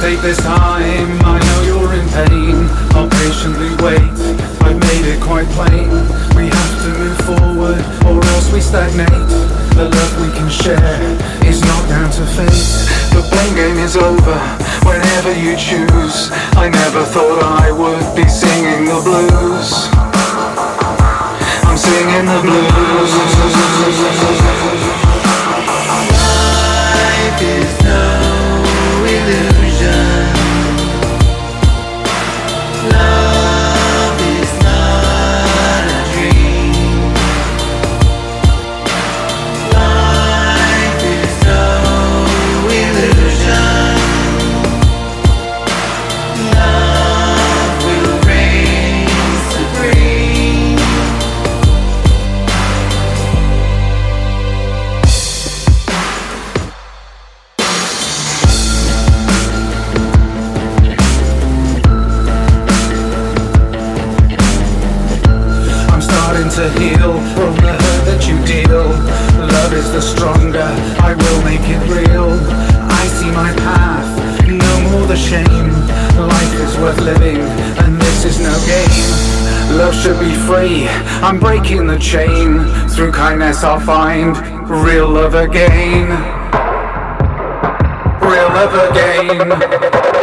take this time. I know you're in pain. I'll patiently wait it quite plain. We have to move forward, or else we stagnate. The love we can share is not down to fate. The blame game is over, whenever you choose. I never thought I would be singing the blues. To heal from the hurt that you deal. Love is the stronger, I will make it real. I see my path, no more the shame. Life is worth living, and this is no game. Love should be free, I'm breaking the chain. Through kindness, I'll find real love again. Real love again.